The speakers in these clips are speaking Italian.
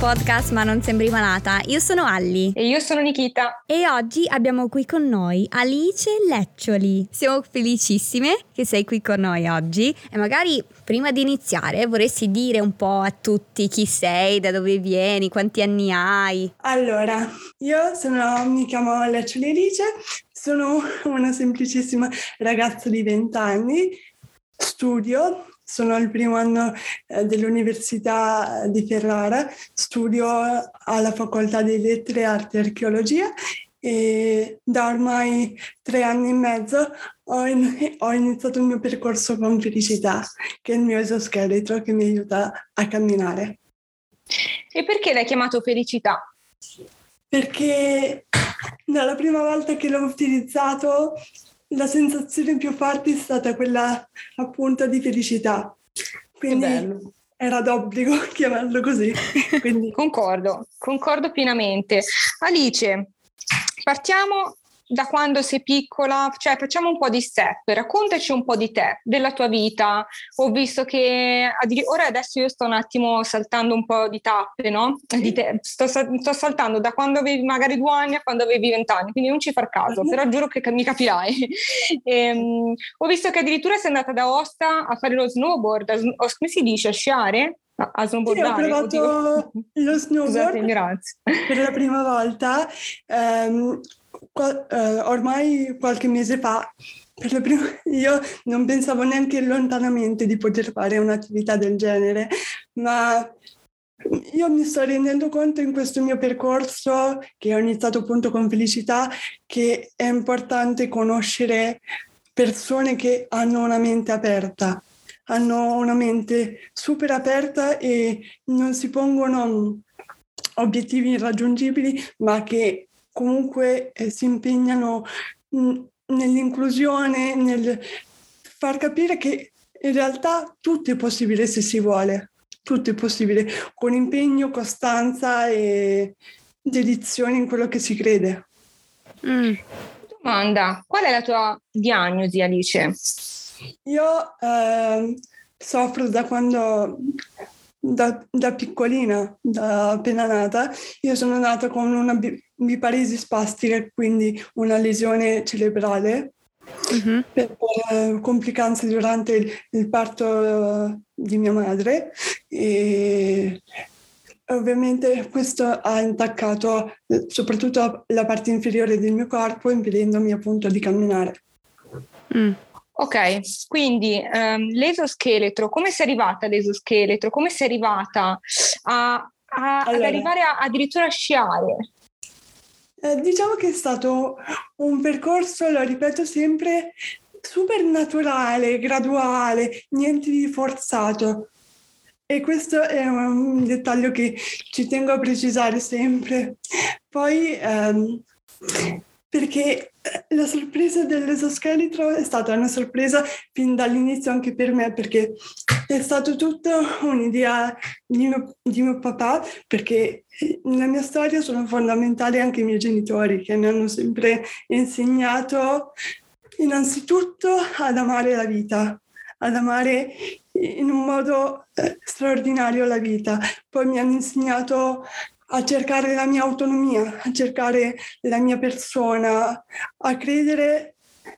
podcast Ma non sembri malata. Io sono Alli. E io sono Nikita. E oggi abbiamo qui con noi Alice Leccioli. Siamo felicissime che sei qui con noi oggi e magari prima di iniziare vorresti dire un po' a tutti chi sei, da dove vieni, quanti anni hai. Allora, io sono, mi chiamo Leccioli Alice, sono una semplicissima ragazza di 20 anni, studio sono al primo anno eh, dell'Università di Ferrara, studio alla Facoltà di Lettere, Arte e Archeologia e da ormai tre anni e mezzo ho, in, ho, iniziato il mio percorso con Felicità, che è il mio esoscheletro che mi aiuta a camminare. E perché l'hai chiamato Felicità? Perché dalla prima volta che l'ho utilizzato la sensazione più forte è stata quella appunto di felicità. Quindi era d'obbligo chiamarlo così. Quindi... concordo, concordo pienamente. Alice, partiamo da quando sei piccola, cioè facciamo un po' di step, raccontaci un po' di te, della tua vita. Ho visto che ora adesso io sto un attimo saltando un po' di tappe, no? Di. Sto, sto, saltando da quando avevi magari due anni a quando avevi vent'anni, quindi non ci far caso, però giuro che mi capirai. E, um, ho visto che addirittura sei andata da Osta a fare lo snowboard, a, come si dice, a sciare? a snowboardare. Sì, ho provato lo snowboard per la prima volta. Um, Qua, eh, ormai qualche mese fa, per la prima, io non pensavo neanche lontanamente di poter fare un'attività del genere, ma io mi sto rendendo conto in questo mio percorso, che ho iniziato appunto con felicità, che è importante conoscere persone che hanno una mente aperta, hanno una mente super aperta e non si pongono obiettivi irraggiungibili, ma che comunque eh, si impegnano mh, nell'inclusione, nel far capire che in realtà tutto è possibile se si vuole, tutto è possibile con impegno, costanza e dedizione in quello che si crede. Mm. Domanda, qual è la tua diagnosi Alice? Io eh, soffro da quando da, da, piccolina, da appena nata, io sono nata con una biparesi spastica, quindi una lesione cerebrale uh-huh. per uh, complicanze durante il, il parto uh, di mia madre e ovviamente questo ha intaccato eh, soprattutto la parte inferiore del mio corpo impedendomi appunto di camminare. Mm. Ok, quindi um, l'esoscheletro, come sei arrivata all'esoscheletro? Come sei arrivata a, a, allora, ad arrivare a, addirittura a sciare? Eh, diciamo che è stato un percorso, lo ripeto sempre, super naturale, graduale, niente di forzato. E questo è un dettaglio che ci tengo a precisare sempre. Poi ehm, perché eh, la sorpresa dell'esoscheletro è stata una sorpresa fin dall'inizio anche per me, perché è stata tutta un'idea di mio, di mio papà, perché eh, nella mia storia sono fondamentali anche i miei genitori che mi hanno sempre insegnato innanzitutto ad amare la vita, ad amare in un modo eh, straordinario la vita. Poi mi hanno insegnato a cercare la mia autonomia, a cercare la mia persona, a credere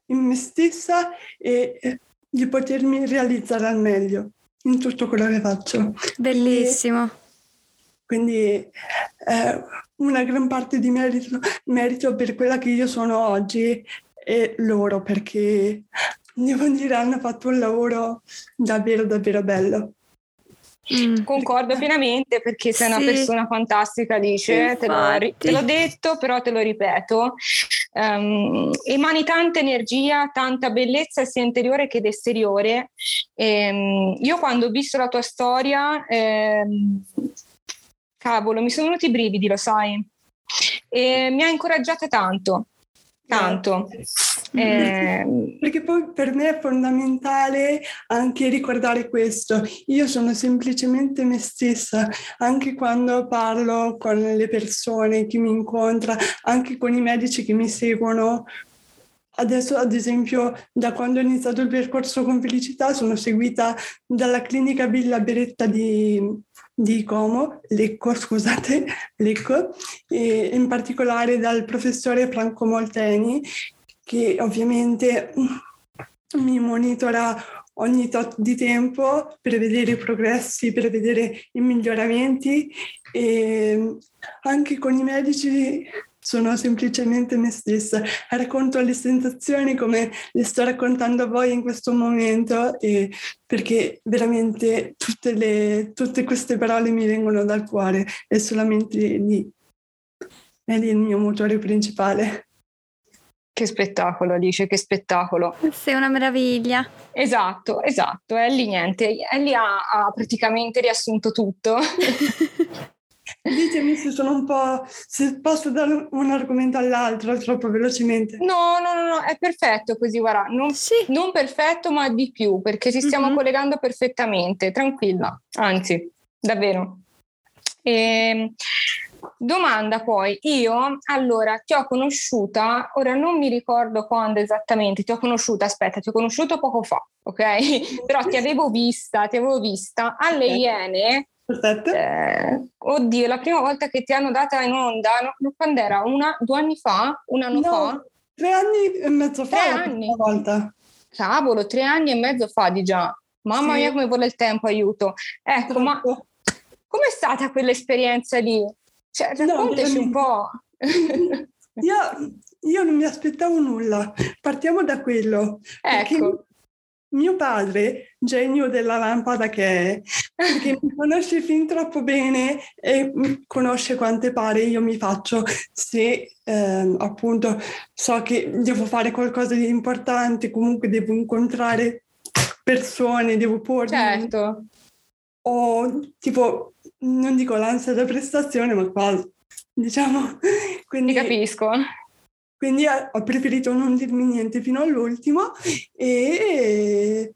in me stessa e di potermi realizzare al meglio in tutto quello che faccio. Bellissimo. Quindi, quindi eh, una gran parte di merito, merito per quella che io sono oggi è loro, perché devo dire hanno fatto un lavoro davvero davvero bello. Mm. Concordo pienamente perché sei sì. una persona fantastica, dice, te, lo, te l'ho detto, però te lo ripeto. Um, emani tanta energia, tanta bellezza sia interiore che esteriore. Um, io quando ho visto la tua storia, um, cavolo, mi sono venuti i brividi, lo sai, e mi ha incoraggiata tanto, tanto. Eh, Perché poi per me è fondamentale anche ricordare questo. Io sono semplicemente me stessa, anche quando parlo con le persone, chi mi incontra, anche con i medici che mi seguono. Adesso, ad esempio, da quando ho iniziato il percorso con felicità, sono seguita dalla clinica Villa Beretta di, di Como, Lecco, scusate, Lecco, in particolare dal professore Franco Molteni, che ovviamente mi monitora ogni tot di tempo per vedere i progressi, per vedere i miglioramenti e anche con i medici sono semplicemente me stessa, racconto le sensazioni come le sto raccontando a voi in questo momento perché veramente tutte, le, tutte queste parole mi vengono dal cuore e solamente lì è lì il mio motore principale. Che spettacolo, Alice, che spettacolo. Sei una meraviglia. Esatto, esatto. Ellie niente, Ellie ha, ha praticamente riassunto tutto. Ditemi se sono un po'. se posso dare un argomento all'altro troppo velocemente. No, no, no, no è perfetto così, guarda. Non, Sì. non perfetto, ma di più, perché ci stiamo Mhm. collegando perfettamente, tranquilla. Anzi, davvero. Ehm, domanda poi, io allora ti ho conosciuta, ora non mi ricordo quando esattamente, ti ho conosciuta, aspetta, ti ho conosciuto poco fa, ok? Però ti avevo vista, ti avevo vista alle Ok. Iene Perfetto. eh, oddio, la prima volta che ti hanno data in onda, no, quando era? Una, due anni fa? Un anno No, fa? tre anni e mezzo fa Tre la anni? prima volta. Cavolo, tre anni e mezzo fa di già. Mamma Sì. mia, come vuole il tempo, aiuto. Ecco, ma Troppo. Com'è stata quell'esperienza lì? Cioè, No, raccontaci un po'. Io, io non mi aspettavo nulla. Partiamo da quello. Ecco, mio padre, genio della lampada che è, perché mi conosce fin troppo bene e conosce quante pare io mi faccio se ehm, appunto so che devo fare qualcosa di importante, comunque devo incontrare persone, devo pormi certo. ho tipo, non dico l'ansia da prestazione, ma quasi, diciamo. Ti Quindi, capisco. quindi ho preferito non dirmi niente fino all'ultimo e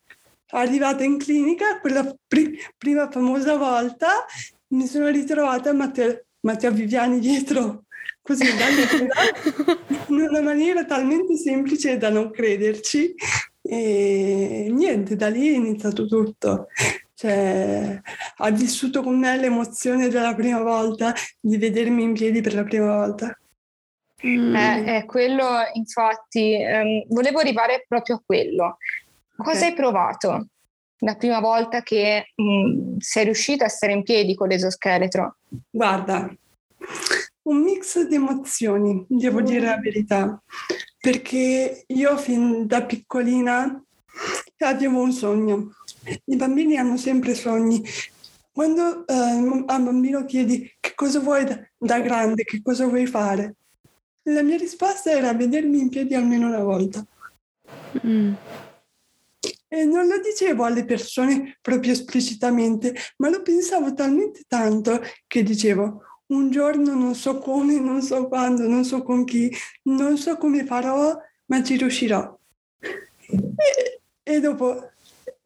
arrivata in clinica, quella pri- prima famosa volta, mi sono ritrovata Matteo, Matteo Viviani dietro, così in una maniera talmente semplice da non crederci. E niente, da lì è iniziato tutto. Cioè, ha vissuto con me l'emozione della prima volta di vedermi in piedi per la prima volta. Mm. Eh, è quello, infatti, ehm, volevo arrivare proprio a quello. Cosa Ok. hai provato la prima volta che mh, sei riuscita a stare in piedi con l'esoscheletro? Guarda, un mix di emozioni, devo dire la verità, perché io fin da piccolina avevo un sogno. I bambini hanno sempre sogni. Quando eh, a un bambino chiedi che cosa vuoi da, da grande, che cosa vuoi fare, la mia risposta era vedermi in piedi almeno una volta. Mm. E non lo dicevo alle persone proprio esplicitamente, ma lo pensavo talmente tanto che dicevo, un giorno non so come, non so quando, non so con chi, non so come farò, ma ci riuscirò. E, e dopo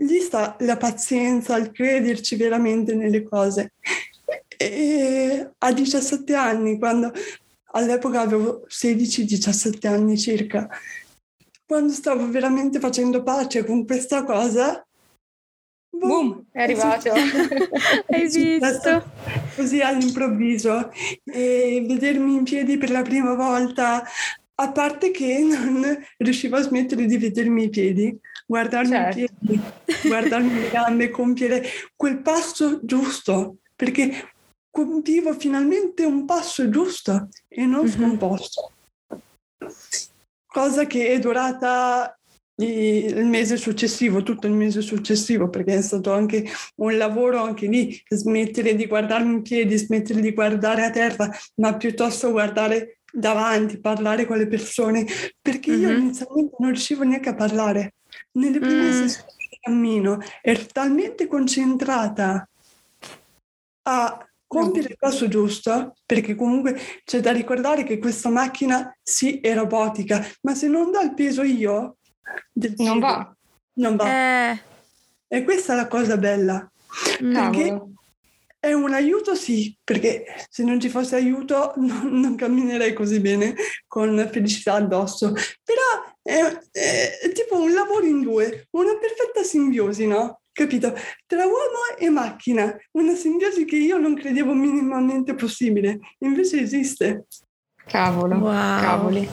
lì sta la pazienza, il crederci veramente nelle cose. E a 17 anni, quando all'epoca avevo 16-17 anni circa, quando stavo veramente facendo pace con questa cosa, Boom, è arrivato. Hai visto? Così all'improvviso e vedermi in piedi per la prima volta, a parte che non riuscivo a smettere di vedermi i piedi, guardarmi Certo. i piedi, guardarmi le gambe, compiere quel passo giusto, perché compivo finalmente un passo giusto e non Mhm. scomposto. Cosa che è durata il mese successivo, tutto il mese successivo, perché è stato anche un lavoro anche lì, smettere di guardarmi in piedi, smettere di guardare a terra, ma piuttosto guardare davanti, parlare con le persone, perché io Mhm. inizialmente non riuscivo neanche a parlare. Nelle prime Mm. sessioni di cammino ero talmente concentrata a compiere il passo giusto, perché comunque c'è da ricordare che questa macchina sì è robotica, ma se non do il peso io Non va. Non va. Eh, E questa è la cosa bella. Perché. È un aiuto sì, perché se non ci fosse aiuto non, non camminerei così bene con felicità addosso. Però è, è, è tipo un lavoro in due, una perfetta simbiosi, no? capito? Tra uomo e macchina, una simbiosi che io non credevo minimamente possibile, invece esiste. Cavolo, Wow. cavoli.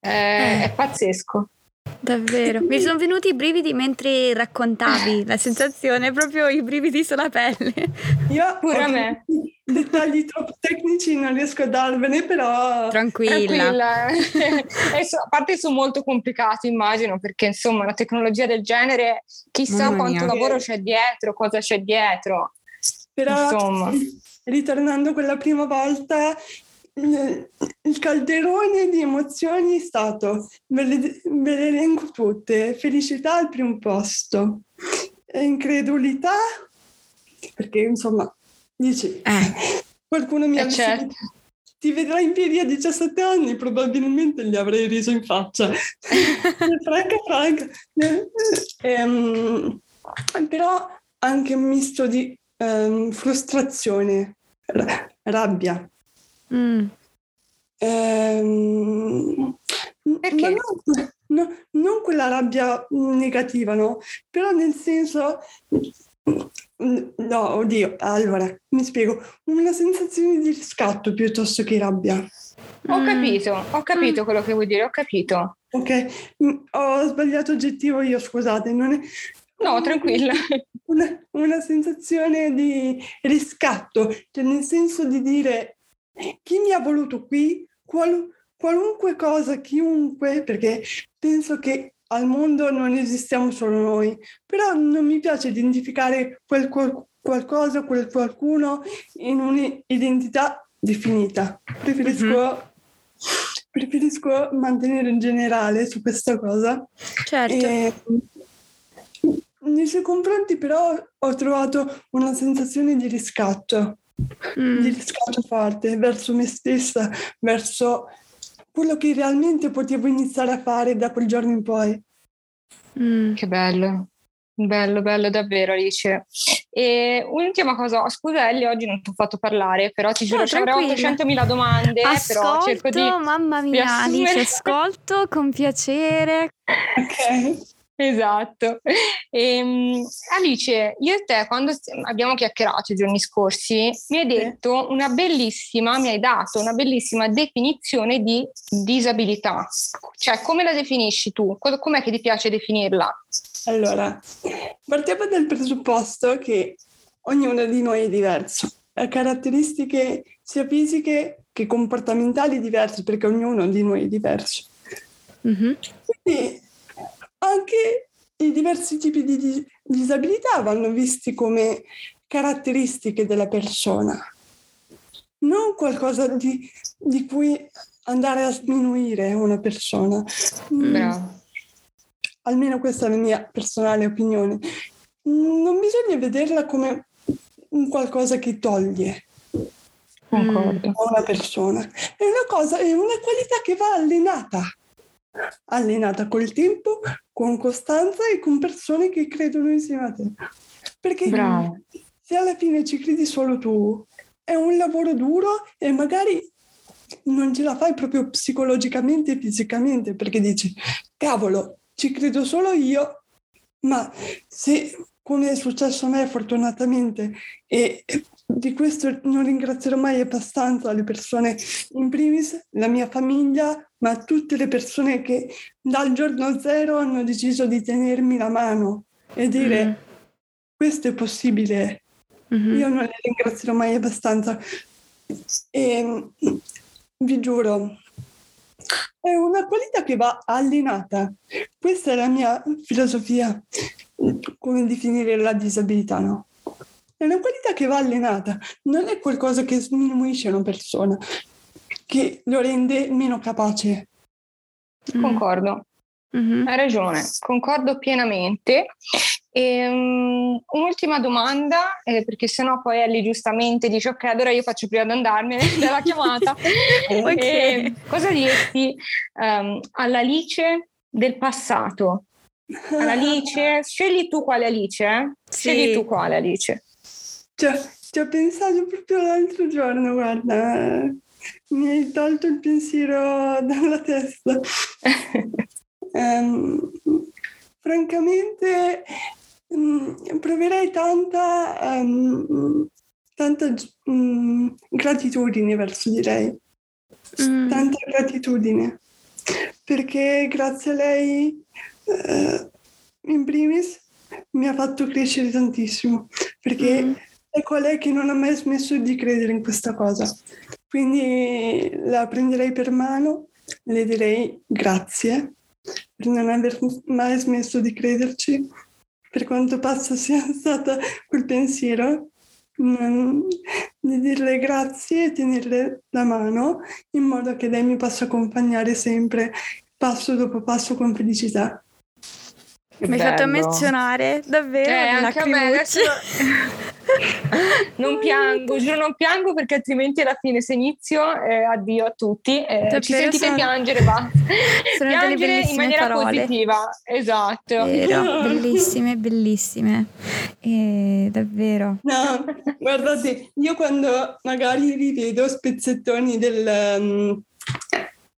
Eh, Eh. È pazzesco. Davvero, mi sono venuti i brividi mentre raccontavi, la sensazione, proprio i brividi sulla pelle. Io Pure a me. dettagli troppo tecnici non riesco a darvene, però Tranquilla. Tranquilla. So- a parte sono molto complicati, immagino, perché insomma una tecnologia del genere, chissà Mamma quanto mia. lavoro c'è dietro, cosa c'è dietro. Però, Insomma. ritornando quella prima volta, il calderone di emozioni è stato, ve le, ve le elenco tutte, felicità al primo posto, incredulità, perché insomma, dici, Eh, qualcuno mi Eh, ha visto, certo. ti vedrà in piedi a 17 anni, probabilmente gli avrei riso in faccia. franca, franca. Ehm, però anche un misto di ehm, frustrazione, ra- rabbia. Mm, Ehm, Perché? ma non, no- non quella rabbia negativa, no? Però nel senso... No, oddio, allora, mi spiego. Una sensazione di riscatto piuttosto che rabbia. Ho Mm. capito, ho capito quello che vuoi dire, ho capito. Ok, Mm, ho sbagliato aggettivo io, scusate, non è... No, tranquilla. Una, una sensazione di riscatto, cioè nel senso di dire chi mi ha voluto qui, qual- qualunque cosa, chiunque, perché penso che al mondo non esistiamo solo noi, però non mi piace identificare quel qual- qualcosa, quel qualcuno in un'identità definita. Preferisco, preferisco mantenere in generale su questa cosa. certo. E, nei suoi confronti però ho trovato una sensazione di riscatto, Mm, di riscatto forte verso me stessa, verso quello che realmente potevo iniziare a fare da quel giorno in poi. mm. Che bello, bello, bello davvero Alice. E un'ultima cosa, scusa Ellie, oggi non ti ho fatto parlare, però ti giuro, No, avrei tranquilla. 800.000 domande, però Ascolto, cerco di... mamma mia, riassumere. Alice, ascolto con piacere. Ok? Esatto. Ehm, Alice, io e te quando abbiamo chiacchierato i giorni scorsi, mi hai detto una bellissima, mi hai dato una bellissima definizione di disabilità. Cioè, come la definisci tu? Co- Com'è che ti piace definirla? Allora, partiamo dal presupposto che ognuno di noi è diverso, ha caratteristiche sia fisiche che comportamentali diverse, perché ognuno di noi è diverso. Mhm. Quindi anche i diversi tipi di di- disabilità vanno visti come caratteristiche della persona, non qualcosa di, di cui andare a sminuire una persona. Mm, Bravo. almeno questa è la mia personale opinione. Mm, Non bisogna vederla come un qualcosa che toglie a una persona. È una cosa, è una qualità che va allenata. Allenata col tempo, con costanza e con persone che credono insieme a te. Perché Bravo. se alla fine ci credi solo tu, è un lavoro duro e magari non ce la fai proprio psicologicamente e fisicamente perché dici, cavolo, ci credo solo io, ma se, come è successo a me fortunatamente, e di questo non ringrazierò mai abbastanza le persone, in primis la mia famiglia, ma tutte le persone che dal giorno zero hanno deciso di tenermi la mano e dire Mm. questo è possibile, Mhm. io non le ringrazierò mai abbastanza. E vi giuro, è una qualità che va allenata. Questa è la mia filosofia, come definire la disabilità, no? È una qualità che va allenata, non è qualcosa che sminuisce una persona, che lo rende meno capace. Mm. Concordo. Mhm. Hai ragione, concordo pienamente. Ehm, un'ultima domanda, eh, perché sennò poi Ellie giustamente dice ok, allora io faccio prima di andarmene dalla chiamata. Ok. Eh, cosa diresti ehm, all'Alice del passato? All'Alice, scegli tu quale Alice, eh? Scegli Sì. tu quale Alice. Cioè, ci ho pensato proprio l'altro giorno, guarda, mi hai tolto il pensiero dalla testa. um, francamente, um, proverei tanta, um, tanta gratitudine verso di lei, mm. tanta gratitudine, perché grazie a lei, uh, in primis, mi ha fatto crescere tantissimo, perché mm. è colei che non ha mai smesso di credere in questa cosa. Quindi la prenderei per mano, le direi grazie per non aver mai smesso di crederci, per quanto pazza sia stata quel pensiero, di dirle grazie e tenerle la mano in modo che lei mi possa accompagnare sempre passo dopo passo con felicità. Che Mi hai fatto emozionare davvero. Eh, anche a me adesso... non piango, giuro non piango perché altrimenti alla fine se inizio eh, addio a tutti. Eh, ci sentite sono... piangere, basta. Sono piangere in maniera parole. positiva. Esatto. Vero, bellissime, bellissime. Eh, davvero. No, guardate, io quando magari rivedo spezzettoni del... Um,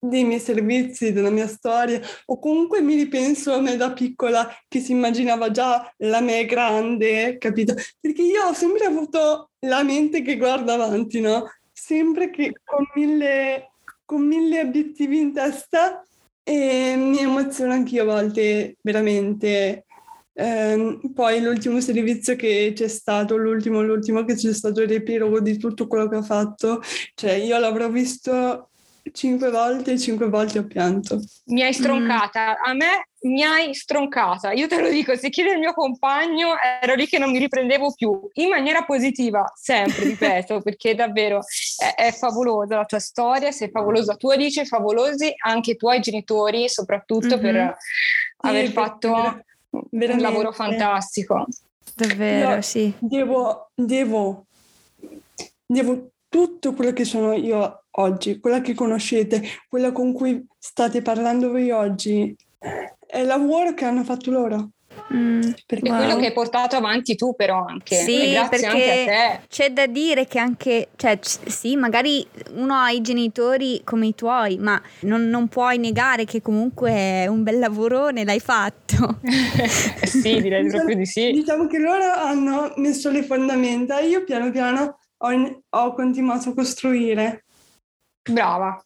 dei miei servizi, della mia storia, o comunque mi ripenso a me da piccola che si immaginava già la me grande, capito? Perché io ho sempre avuto la mente che guarda avanti, no? Sempre che con mille, con mille obiettivi in testa e mi emoziona anche io a volte veramente. Eh, poi l'ultimo servizio che c'è stato, l'ultimo, l'ultimo che c'è stato il riepilogo di tutto quello che ho fatto, cioè io l'avrò visto cinque volte e cinque volte ho pianto. Mi hai stroncata, mm. a me mi hai stroncata. Io te lo dico, se chiede il mio compagno, ero lì che non mi riprendevo più, in maniera positiva, sempre, ripeto, perché davvero è, è, favolosa la tua storia, sei favolosa tu Alice, favolosi anche i tuoi genitori, soprattutto mm-hmm. per sì, aver fatto veramente. un lavoro fantastico. Davvero, Io sì. Devo, devo, devo tutto quello che sono io oggi, quella che conoscete, quella con cui state parlando voi oggi, è il lavoro che hanno fatto loro. Mm, perché wow. quello che hai portato avanti tu però anche sì, grazie anche a te c'è da dire che anche cioè c- sì magari uno ha i genitori come i tuoi ma non, non puoi negare che comunque un bel lavorone l'hai fatto sì direi diciamo, proprio di sì diciamo che loro hanno messo le fondamenta io piano piano ho, ho continuato a costruire. Brava.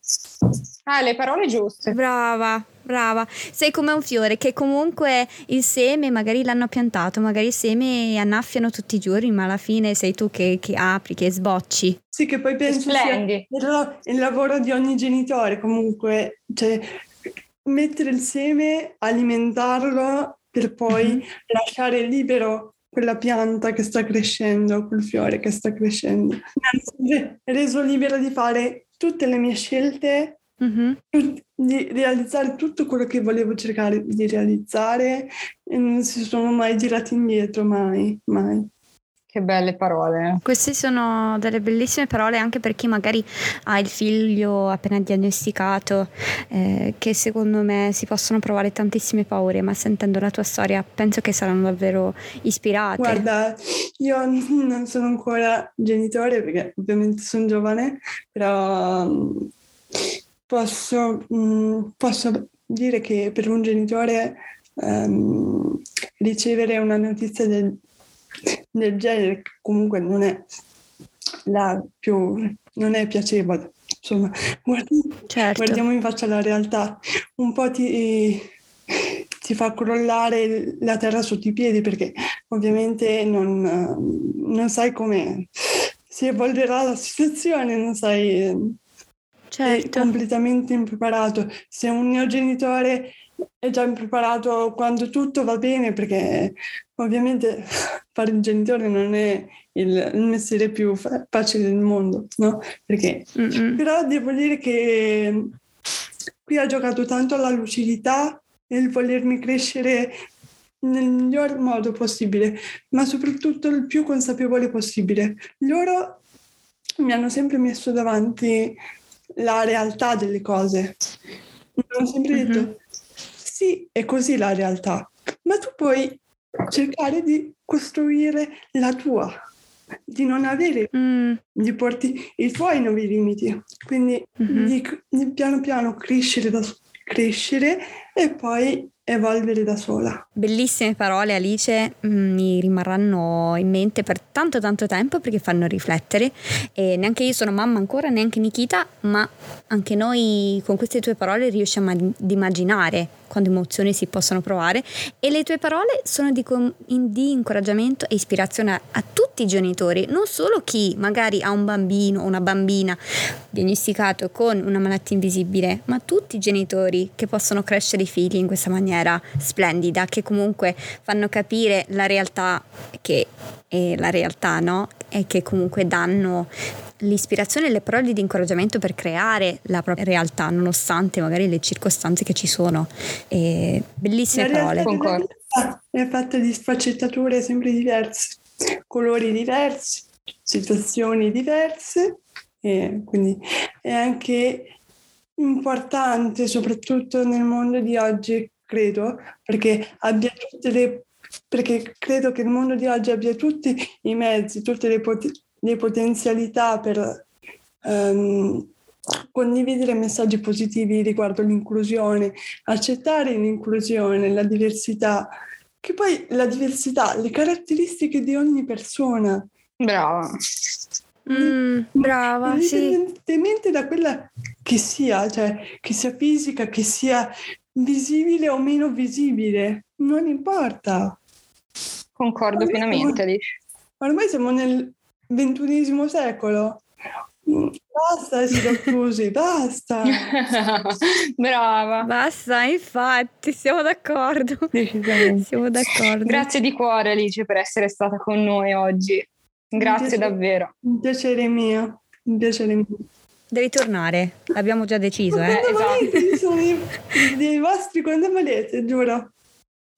Ah, le parole giuste. Brava, brava. Sei come un fiore che comunque il seme magari l'hanno piantato, magari il seme annaffiano tutti i giorni, ma alla fine sei tu che, che apri, che sbocci. Sì, che poi penso Splendi. sia il, lavoro di ogni genitore comunque, cioè mettere il seme, alimentarlo per poi mm-hmm. lasciare libero quella pianta che sta crescendo, quel fiore che sta crescendo. Reso libera di fare tutte le mie scelte, mm-hmm. di realizzare tutto quello che volevo cercare di realizzare e non si sono mai girati indietro, mai, mai. Che belle parole. Queste sono delle bellissime parole anche per chi magari ha il figlio appena diagnosticato, eh, che secondo me si possono provare tantissime paure, ma sentendo la tua storia penso che saranno davvero ispirate. Guarda, io non sono ancora genitore perché ovviamente sono giovane, però posso, mm, posso dire che per un genitore um, ricevere una notizia del del genere comunque non è la più non è piacevole insomma guardi, certo. guardiamo in faccia la realtà un po' ti, ti fa crollare la terra sotto i piedi perché ovviamente non, non sai come si evolverà la situazione non sai certo. è completamente impreparato se un mio genitore è già impreparato quando tutto va bene perché ovviamente fare il genitore non è il, mestiere più fa- facile del mondo, no? Perché, però devo dire che qui ha giocato tanto la lucidità e il volermi crescere nel miglior modo possibile, ma soprattutto il più consapevole possibile. Loro mi hanno sempre messo davanti la realtà delle cose. Mi hanno sempre mm-hmm. detto, sì, è così la realtà, ma tu puoi cercare di costruire la tua, di non avere, Mm, di porti i tuoi nuovi limiti. Quindi Mhm. di, di piano piano crescere, da, crescere e poi evolvere da sola. Bellissime parole Alice, mm, mi rimarranno in mente per tanto tanto tempo perché fanno riflettere e neanche io sono mamma ancora, neanche Nikita, ma anche noi con queste tue parole riusciamo ad immaginare quando emozioni si possono provare e le tue parole sono di, com- di incoraggiamento e ispirazione a, a tutti i genitori, non solo chi magari ha un bambino o una bambina diagnosticato con una malattia invisibile, ma tutti i genitori che possono crescere i figli in questa maniera splendida, che comunque fanno capire la realtà che è la realtà, no? E che comunque danno l'ispirazione e le parole di incoraggiamento per creare la propria realtà, nonostante magari le circostanze che ci sono. E bellissime La realtà parole. Concordo. è fatta di sfaccettature sempre diverse, colori diversi, situazioni diverse e quindi è anche importante, soprattutto nel mondo di oggi, credo, perché abbia tutte le perché credo che il mondo di oggi abbia tutti i mezzi, tutte le, pot- le potenzialità per ehm, condividere messaggi positivi riguardo l'inclusione, accettare l'inclusione, la diversità, che poi la diversità, le caratteristiche di ogni persona, Brava. Mm, brava, sì. indipendentemente da quella che sia, cioè che sia fisica, che sia visibile o meno visibile, non importa. Concordo Vabbè, pienamente, Alice. Ormai siamo nel ventunesimo secolo. Basta essere chiusi, basta. Brava. Basta, infatti, siamo d'accordo. Decisamente. Siamo d'accordo. Grazie di cuore Alice per essere stata con noi oggi. Grazie piacere. davvero. Un piacere mio, un piacere mio. Devi tornare, l'abbiamo già deciso, Ma eh. esatto. sono i, dei vostri quando volete, giuro.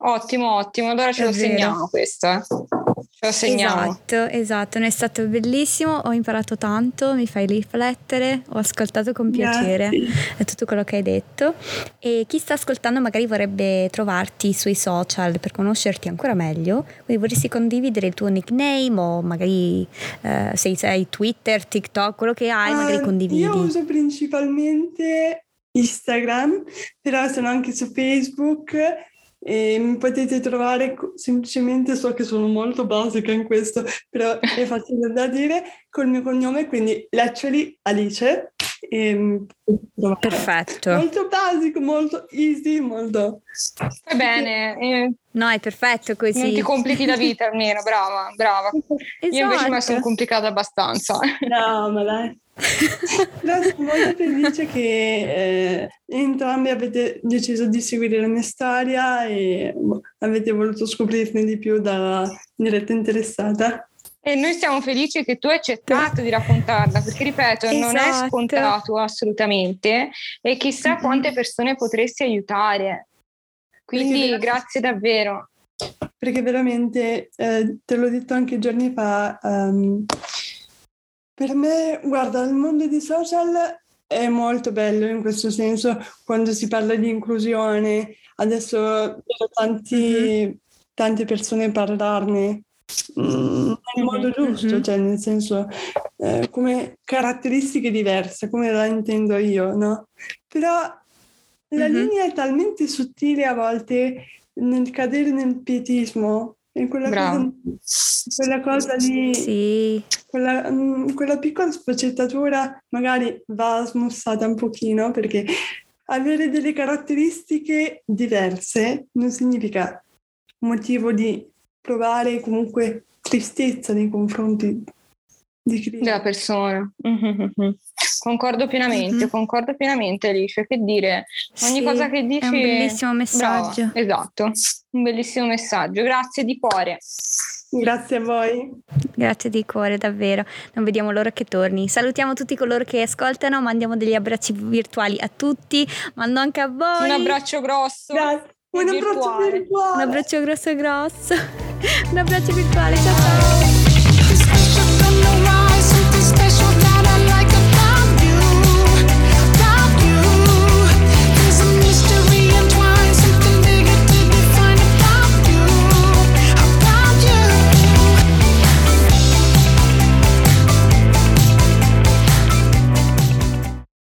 Ottimo, ottimo. Allora ce È lo vero. segniamo questo, eh. Lo segniamo. Esatto, esatto, è stato bellissimo, ho imparato tanto, mi fai riflettere, ho ascoltato con piacere Grazie. tutto quello che hai detto e chi sta ascoltando magari vorrebbe trovarti sui social per conoscerti ancora meglio, quindi vorresti condividere il tuo nickname o magari eh, se sei Twitter, TikTok, quello che hai, magari Ah, condividi. Io uso principalmente Instagram, però sono anche su Facebook e mi potete trovare semplicemente, so che sono molto basica in questo, però è facile da dire, col mio cognome, quindi Leccioli Alice. E mi trovare. Perfetto. Molto basico, molto easy, molto... Va bene, eh, No, è perfetto così. non ti complichi la vita almeno, brava, brava. Io invece me la sono Esatto. complicata abbastanza. No, ma dai. Però sono molto felice che eh, entrambi avete deciso di seguire la mia storia e boh, avete voluto scoprirne di più dalla diretta interessata. E noi siamo felici che tu hai accettato di raccontarla, perché ripeto, non è Esatto. scontato assolutamente e chissà Mhm. quante persone potresti aiutare. Quindi Perché- grazie davvero. Perché veramente, eh, te l'ho detto anche giorni fa, ehm, per me, guarda, il mondo dei social è molto bello in questo senso, quando si parla di inclusione. Adesso vedo tanti, tante persone parlarne mm, nel modo giusto, mhm. cioè nel senso eh, come caratteristiche diverse, come la intendo io, no? Però la Mhm. linea è talmente sottile a volte nel cadere nel pietismo, in quella, cosa, quella cosa lì, Sì, quella, mm, quella piccola sfaccettatura magari va smussata un pochino perché avere delle caratteristiche diverse non significa motivo di provare comunque tristezza nei confronti di chi della persona. Concordo pienamente, Mhm. concordo pienamente Alice, che dire, ogni sì, cosa che dici È un bellissimo messaggio. Brava, esatto, un bellissimo messaggio, grazie di cuore. Grazie a voi. Grazie di cuore, davvero. Non vediamo l'ora che torni. Salutiamo tutti coloro che ascoltano, mandiamo degli abbracci virtuali a tutti, mando anche a voi. Un abbraccio grosso. Grazie. Un abbraccio virtuale. virtuale. Un abbraccio grosso grosso. Un abbraccio virtuale. Ciao ciao.